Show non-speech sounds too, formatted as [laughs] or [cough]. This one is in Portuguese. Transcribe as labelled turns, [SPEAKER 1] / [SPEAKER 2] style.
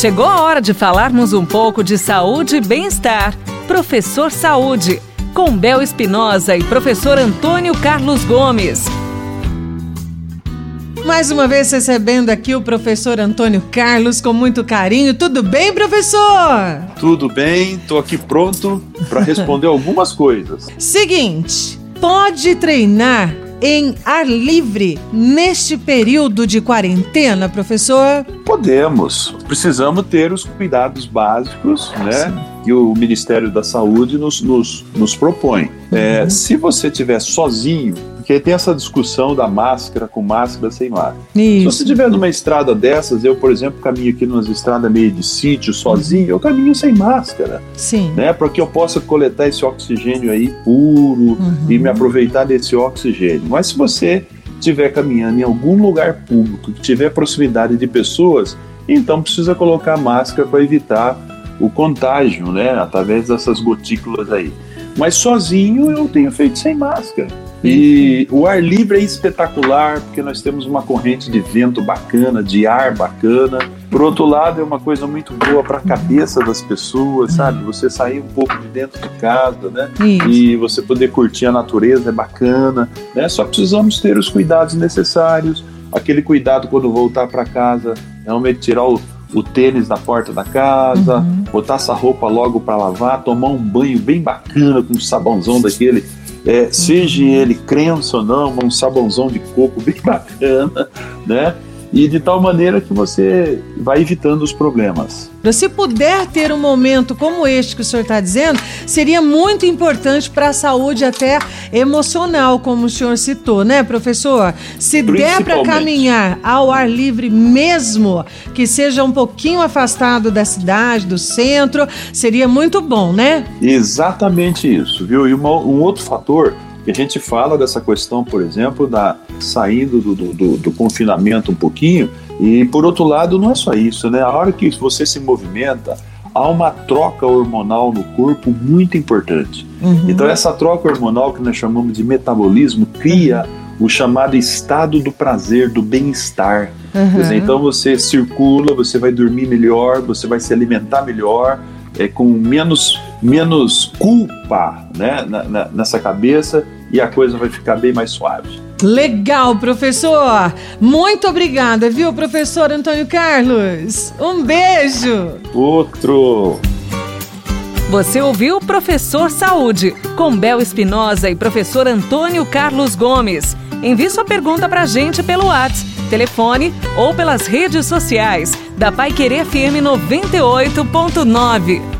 [SPEAKER 1] Chegou a hora de falarmos um pouco de saúde e bem-estar. Professor Saúde, com Bel Espinosa e professor Antônio Carlos Gomes.
[SPEAKER 2] Mais uma vez recebendo aqui o professor Antônio Carlos com muito carinho. Tudo bem, professor?
[SPEAKER 3] Tudo bem, estou aqui pronto para responder [laughs] algumas coisas.
[SPEAKER 2] Seguinte, pode treinar em ar livre neste período de quarentena, professor?
[SPEAKER 3] Podemos. Precisamos ter os cuidados básicos, né? Sim. Que o Ministério da Saúde nos, nos, nos propõe. É, uhum. se você estiver sozinho, porque tem essa discussão da máscara com máscara sem máscara. Isso. Se você estiver numa estrada dessas, eu, por exemplo, caminho aqui numa estrada meio de sítio, sozinho, eu caminho sem máscara.
[SPEAKER 2] Sim.
[SPEAKER 3] Né, para que eu possa coletar esse oxigênio aí puro uhum. e me aproveitar desse oxigênio. Mas se você estiver caminhando em algum lugar público, que tiver proximidade de pessoas, então precisa colocar máscara para evitar o contágio, né, através dessas gotículas aí. Mas sozinho eu tenho feito sem máscara. E o ar livre é espetacular, porque nós temos uma corrente de vento bacana, de ar bacana. Por outro lado, é uma coisa muito boa para a cabeça das pessoas, sabe? Você sair um pouco de dentro de casa, né? Isso. E você poder curtir a natureza é bacana, né? Só precisamos ter os cuidados necessários. Aquele cuidado quando voltar para casa, realmente tirar o, o tênis da porta da casa, uhum. botar essa roupa logo para lavar, tomar um banho bem bacana com um sabãozão daquele é, seja ele crença ou não, um sabãozão de coco bem [laughs] bacana, né? E de tal maneira que você vai evitando os problemas.
[SPEAKER 2] Se puder ter um momento como este que o senhor está dizendo, seria muito importante para a saúde até emocional, como o senhor citou, né, professor? Se der para caminhar ao ar livre mesmo, que seja um pouquinho afastado da cidade, do centro, seria muito bom, né?
[SPEAKER 3] Exatamente isso, viu? E uma, um outro fator que a gente fala dessa questão, por exemplo, da saindo do, do, do, confinamento um pouquinho, e por outro lado, não é só isso, né? A hora que você se movimenta, há uma troca hormonal no corpo muito importante. Uhum. Então, essa troca hormonal que nós chamamos de metabolismo cria o chamado estado do prazer, do bem-estar. Uhum. Então, você circula, você vai dormir melhor, você vai se alimentar melhor é, com menos, menos culpa né, na, na, nessa cabeça e a coisa vai ficar bem mais suave.
[SPEAKER 2] Legal, professor! Muito obrigada, viu, professor Antônio Carlos? Um beijo!
[SPEAKER 3] Outro!
[SPEAKER 1] Você ouviu Professor Saúde, com Bel Espinosa e professor Antônio Carlos Gomes. Envie sua pergunta para a gente pelo WhatsApp, telefone ou pelas redes sociais da Pai Querer FM 98.9.